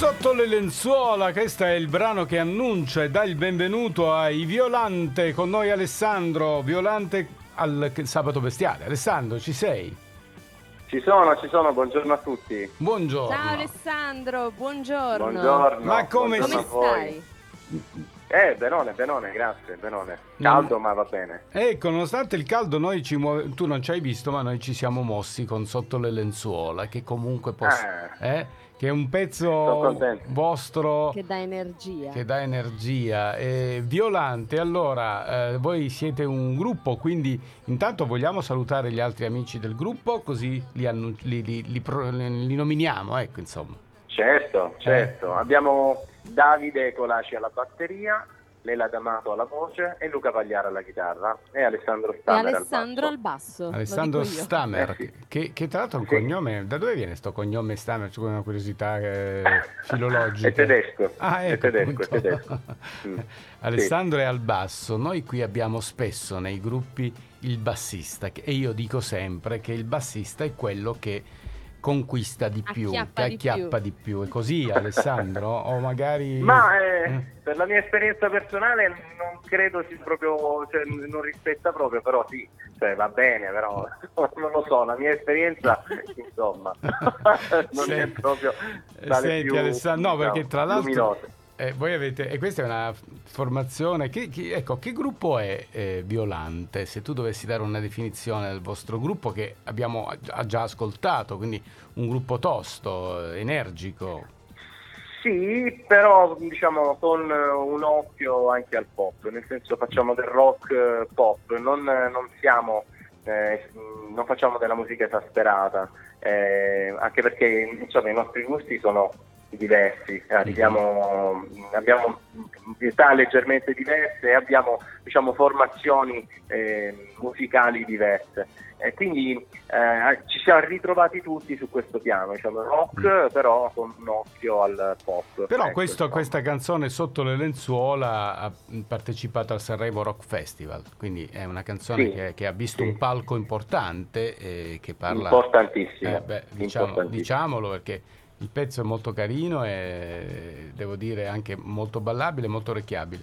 Sotto le lenzuola, questo è il brano che annuncia e dà il benvenuto ai Violante, con noi Alessandro, Violante al sabato bestiale. Alessandro, ci sei? Ci sono, ci sono, buongiorno a tutti. Buongiorno. Ciao Alessandro, buongiorno. Buongiorno. Ma come, buongiorno stai? Eh, benone, benone, grazie, benone. Caldo, ma va bene. Ecco, nonostante il caldo, noi ci muove... tu non ci hai visto, ma noi ci siamo mossi con Sotto le lenzuola, che comunque posso... Ah. eh? Che è un pezzo vostro Che dà energia. che dà energia. Eh, Violante, allora, eh, voi siete un gruppo, quindi intanto vogliamo salutare gli altri amici del gruppo, così li, annun- li- li- li pro- li nominiamo, ecco, insomma. Certo, certo. Abbiamo Davide Colaci alla batteria, Lela D'Amato alla voce e Luca Pagliara alla chitarra e Alessandro E Stamer Alessandro al al basso. Alessandro. Stamer, Eh sì. che, che tra l'altro è un Sì. cognome, da dove viene sto cognome Stamer? C'è una curiosità eh, filologica. È tedesco. Ah, È ecco, tedesco, è tedesco. Mm. Alessandro è al basso, noi qui abbiamo spesso nei gruppi il bassista che- e io dico sempre che il bassista è quello che conquista di più, Acchiappa che di acchiappa più. di più. È così Alessandro? o magari... Ma eh, Eh. per la mia esperienza personale non credo sia proprio, cioè, non rispetta proprio, però sì, cioè, va bene, però non lo so, la mia esperienza insomma non è Senti- proprio tale Senti più, Alessandro, no diciamo, perché tra l'altro luminosa. Eh, voi avete, e questa è una formazione, che, che- ecco, che gruppo è eh, Violante? Se tu dovessi dare una definizione del vostro gruppo che abbiamo ha già ascoltato, quindi un gruppo tosto, eh, energico. Sì, però diciamo con eh, un occhio anche al pop, nel senso facciamo del rock eh, pop, non, non siamo, eh, non facciamo della musica esasperata, eh, anche perché insomma i nostri gusti sono diversi, arriviamo, abbiamo età leggermente diverse e abbiamo diciamo, formazioni eh, musicali diverse. E quindi eh, ci siamo ritrovati tutti su questo piano, diciamo rock, però con un occhio al pop. Però Ecco, questo- insomma. questa canzone Sotto le lenzuola ha partecipato al Sanremo Rock Festival, quindi è una canzone Sì, che, che ha visto sì. un palco importante e che parla... Importantissimo. Eh, beh, diciamo- importantissimo. diciamolo perché il pezzo è molto carino e devo dire anche molto ballabile, molto orecchiabile.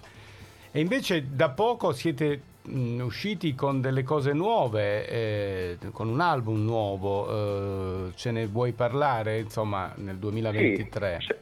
E invece da poco siete mh, usciti con delle cose nuove, eh, con un album nuovo, eh, ce ne vuoi parlare insomma nel 2023? Sì,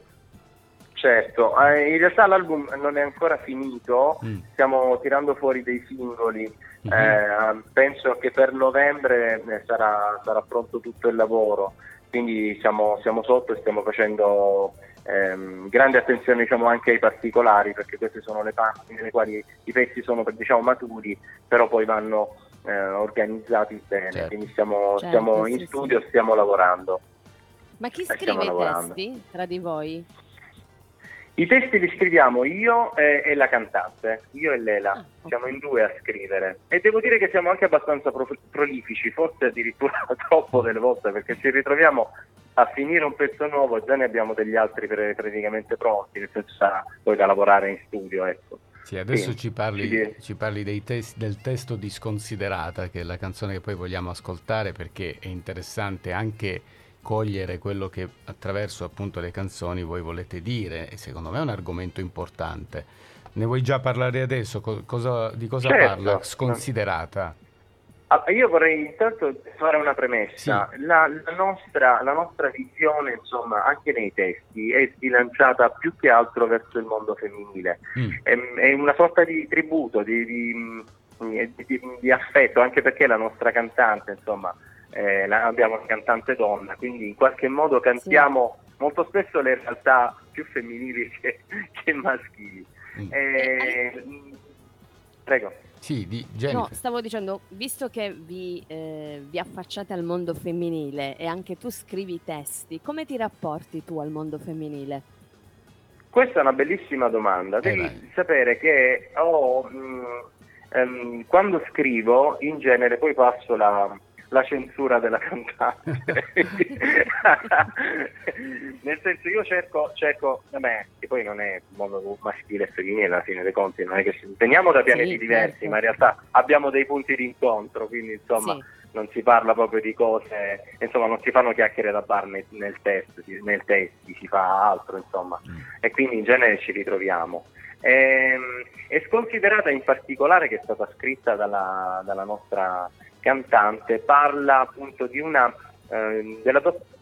certo, Eh, in realtà l'album non è ancora finito, Mm. stiamo tirando fuori dei singoli, Mhm. Eh, penso che per novembre eh, sarà, sarà pronto tutto il lavoro, quindi siamo, siamo sotto e stiamo facendo ehm, grande attenzione diciamo, anche ai particolari, perché queste sono le parti nelle quali i pezzi sono diciamo, maturi, però poi vanno eh, organizzati bene, Certo. quindi stiamo, Certo, stiamo sì, in sì. studio, stiamo lavorando. Ma chi scrive i testi tra di voi? I testi li scriviamo io e, e la cantante, io e Lela, Ah, siamo in due a scrivere. E devo dire che siamo anche abbastanza pro- prolifici, forse addirittura troppo delle volte perché ci ritroviamo a finire un pezzo nuovo, già ne abbiamo degli altri pre- praticamente pronti, nel senso sarà poi da lavorare in studio, ecco. Sì, adesso Sì, ci parli, sì. ci parli dei tes- del testo di Sconsiderata, che è la canzone che poi vogliamo ascoltare perché è interessante anche cogliere quello che attraverso appunto le canzoni voi volete dire e secondo me è un argomento importante. Ne vuoi già parlare adesso? Co- cosa- di cosa Certo. parla Sconsiderata? Ah, io vorrei intanto fare una premessa. La, la nostra, la nostra visione, insomma, anche nei testi, è sbilanciata più che altro verso il mondo femminile. Mm, È, è una sorta di tributo, di, di- di- di- di affetto, anche perché la nostra cantante, insomma, eh, la- abbiamo una cantante donna, quindi in qualche modo cantiamo molto spesso le realtà più femminili che, che maschili. mm. Eh, prego. Sì, di No, stavo dicendo, visto che vi, eh, vi affacciate al mondo femminile e anche tu scrivi i testi, come ti rapporti tu al mondo femminile? Questa è una bellissima domanda. Devi vai. sapere che ho, mh, ehm, quando scrivo, in genere poi passo la, la censura della cantante. Nel senso, io cerco, cerco, vabbè, che poi non è mondo maschile e femminile alla fine dei conti, non è che ci- veniamo da pianeti Sì, diversi, certo. ma in realtà abbiamo dei punti di incontro, quindi insomma Sì. non si parla proprio di cose, insomma non si fanno chiacchiere da bar nel, nel test, nel test, si fa altro insomma mm. e quindi in genere ci ritroviamo. E, ehm, è sconsiderata in particolare che è stata scritta dalla, dalla nostra cantante, parla appunto di una, eh, della,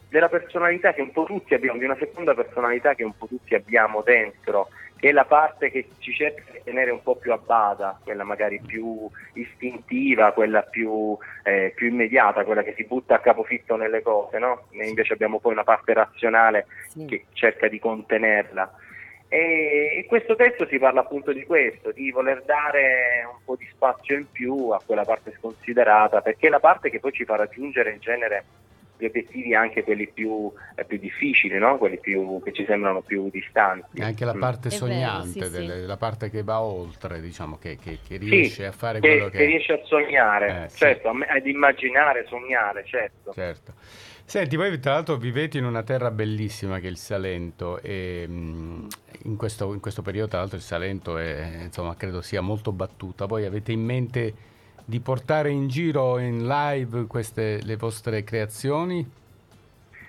della personalità che un po' tutti abbiamo, di una seconda personalità che un po' tutti abbiamo dentro che è la parte che ci cerca di tenere un po' più a bada, quella magari più istintiva, quella più, eh, più immediata, quella che si butta a capofitto nelle cose, no? E invece abbiamo poi una parte razionale sì. che cerca di contenerla. E in questo testo si parla appunto di questo, di voler dare un po' di spazio in più a quella parte sconsiderata, perché è la parte che poi ci fa raggiungere in genere gli obiettivi anche quelli più, eh, più difficili, no? quelli più, che ci sembrano più distanti. Anche la mm. parte mm. sognante, vero, sì, delle, sì. la parte che va oltre, diciamo, che, che, che riesce sì, a fare che, quello che... che riesce a sognare, eh, certo, ad immaginare, sognare, certo. certo. Senti, voi tra l'altro vivete in una terra bellissima che è il Salento e mm, in questo, in questo periodo tra l'altro il Salento è, insomma, credo sia molto battuta. Voi avete in mente di portare in giro in live queste le vostre creazioni?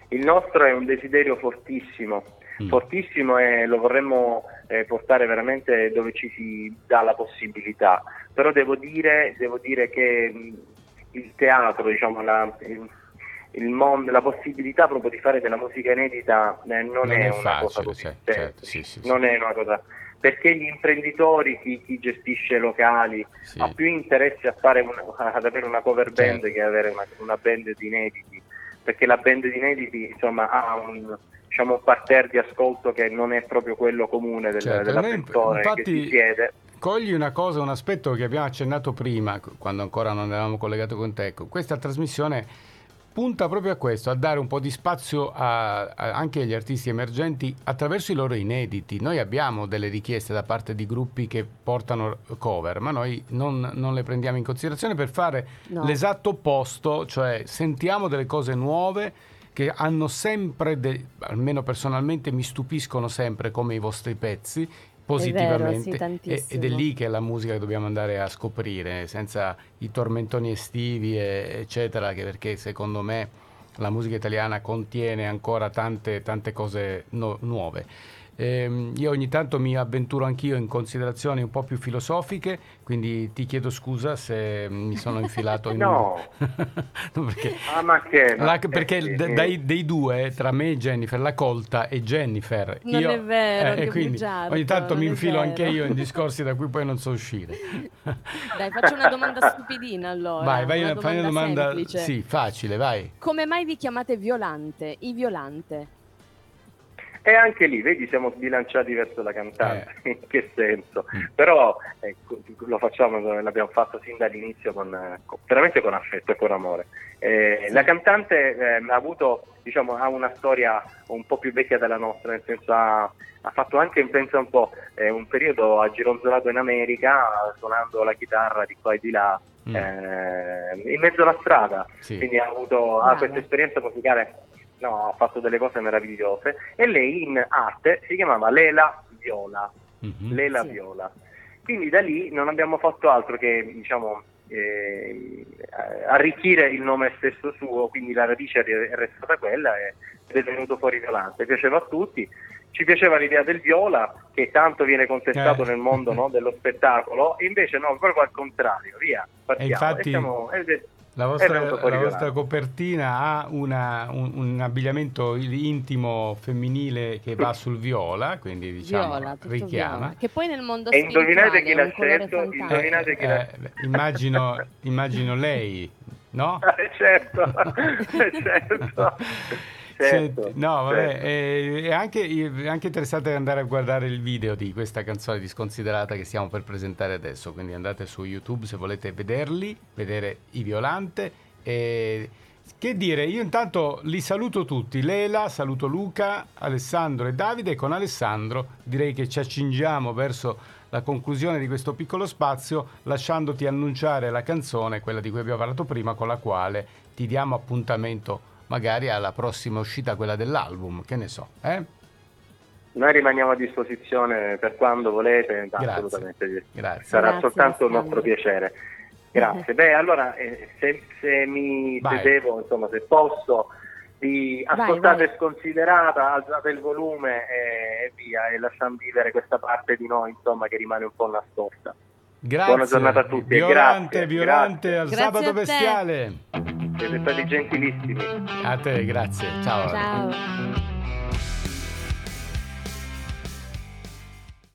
Il nostro è un desiderio fortissimo, mm. fortissimo e lo vorremmo eh, portare veramente dove ci si dà la possibilità. Però devo dire, devo dire che mm, il teatro, diciamo, la, mondo, la possibilità proprio di fare della musica inedita eh, non, non, è, è una facile, cosa così cioè, certo, sì, sì, non sì. è una cosa perché gli imprenditori, chi, chi gestisce locali, ha più interesse una, ad avere una cover band certo. che avere una, una, band di inediti, perché la band di inediti insomma, ha un, diciamo, un parterre di ascolto che non è proprio quello comune del, certo. dell'avventore Infatti... che si chiede cogli una cosa, un aspetto che abbiamo accennato prima, quando ancora non eravamo collegati con te. Ecco, questa trasmissione punta proprio a questo, a dare un po' di spazio a, a, anche agli artisti emergenti attraverso i loro inediti. Noi abbiamo delle richieste da parte di gruppi che portano cover, ma noi non, non le prendiamo in considerazione per fare no. l'esatto opposto, cioè sentiamo delle cose nuove che hanno sempre, de- almeno personalmente mi stupiscono sempre come i vostri pezzi, positivamente vero, sì, ed è lì che è la musica che dobbiamo andare a scoprire senza i tormentoni estivi eccetera perché secondo me la musica italiana contiene ancora tante, tante cose no, nuove eh, io ogni tanto mi avventuro anch'io in considerazioni un po' più filosofiche, quindi ti chiedo scusa se mi sono infilato in... no, no perché, ah, ma che, la, perché d- dai, dei due, tra me e Jennifer, la colta e Jennifer. Non io, è vero, eh, quindi bugiardo, ogni tanto mi infilo anche io in discorsi da cui poi non so uscire. Dai, faccio una domanda stupidina allora. Vai, vai, una, fai una domanda semplice. sì, facile, vai. Come mai vi chiamate Violante, i Violante? E anche lì, vedi, siamo sbilanciati verso la cantante, eh. in che senso? Mm. Però ecco, lo facciamo, l'abbiamo fatto sin dall'inizio con, con, veramente con affetto e con amore. Eh, sì. La cantante eh, ha avuto, diciamo, ha una storia un po' più vecchia della nostra, nel senso ha, ha fatto anche, pensa un po', eh, un periodo ha gironzolato in America suonando la chitarra di qua e di là. Mm. Eh, in mezzo alla strada, sì. quindi ha avuto ha questa esperienza musicale no, ha fatto delle cose meravigliose e lei in arte si chiamava Lela Viola. Mm-hmm. Lela sì. Viola. Quindi da lì non abbiamo fatto altro che diciamo, eh, arricchire il nome stesso suo, quindi la radice è restata quella e è venuto fuori Violante. Piaceva a tutti, ci piaceva l'idea del viola che tanto viene contestato eh. nel mondo no, dello spettacolo, invece no, proprio al contrario, via, partiamo. E infatti... E siamo, la vostra, la vostra copertina ha una, un, un, abbigliamento intimo femminile che va sul viola, quindi diciamo viola, richiama. Viola. Che poi nel mondo e indovinate chi l'ha scelto? Indovinate eh, chi l'ha... Eh, immagino, immagino lei, no? Eh, certo, eh, certo. Certo, no, vabbè, certo. è, è, anche, è, anche, interessante andare a guardare il video di questa canzone di Sconsiderata che stiamo per presentare adesso, quindi andate su YouTube se volete vederli, vedere i Violante. E, che dire, io intanto li saluto tutti, Lela, saluto Luca, Alessandro e Davide e con Alessandro direi che ci accingiamo verso la conclusione di questo piccolo spazio lasciandoti annunciare la canzone, quella di cui abbiamo parlato prima, con la quale ti diamo appuntamento magari alla prossima uscita, quella dell'album, che ne so. Eh? Noi rimaniamo a disposizione per quando volete, Grazie. assolutamente Grazie. sarà Grazie, soltanto un nostro piacere. Grazie. Beh, allora eh, se, se mi Vai. se devo, insomma, se posso, vi ascoltate sconsiderata, alzate il volume e, e via e lasciamo vivere questa parte di noi, insomma, che rimane un po' nascosta. Grazie. Buona giornata a tutti Violante, grazie, Violante, grazie. al Grazie sabato bestiale. Siete stati gentilissimi. A te, grazie. Ciao. Ciao.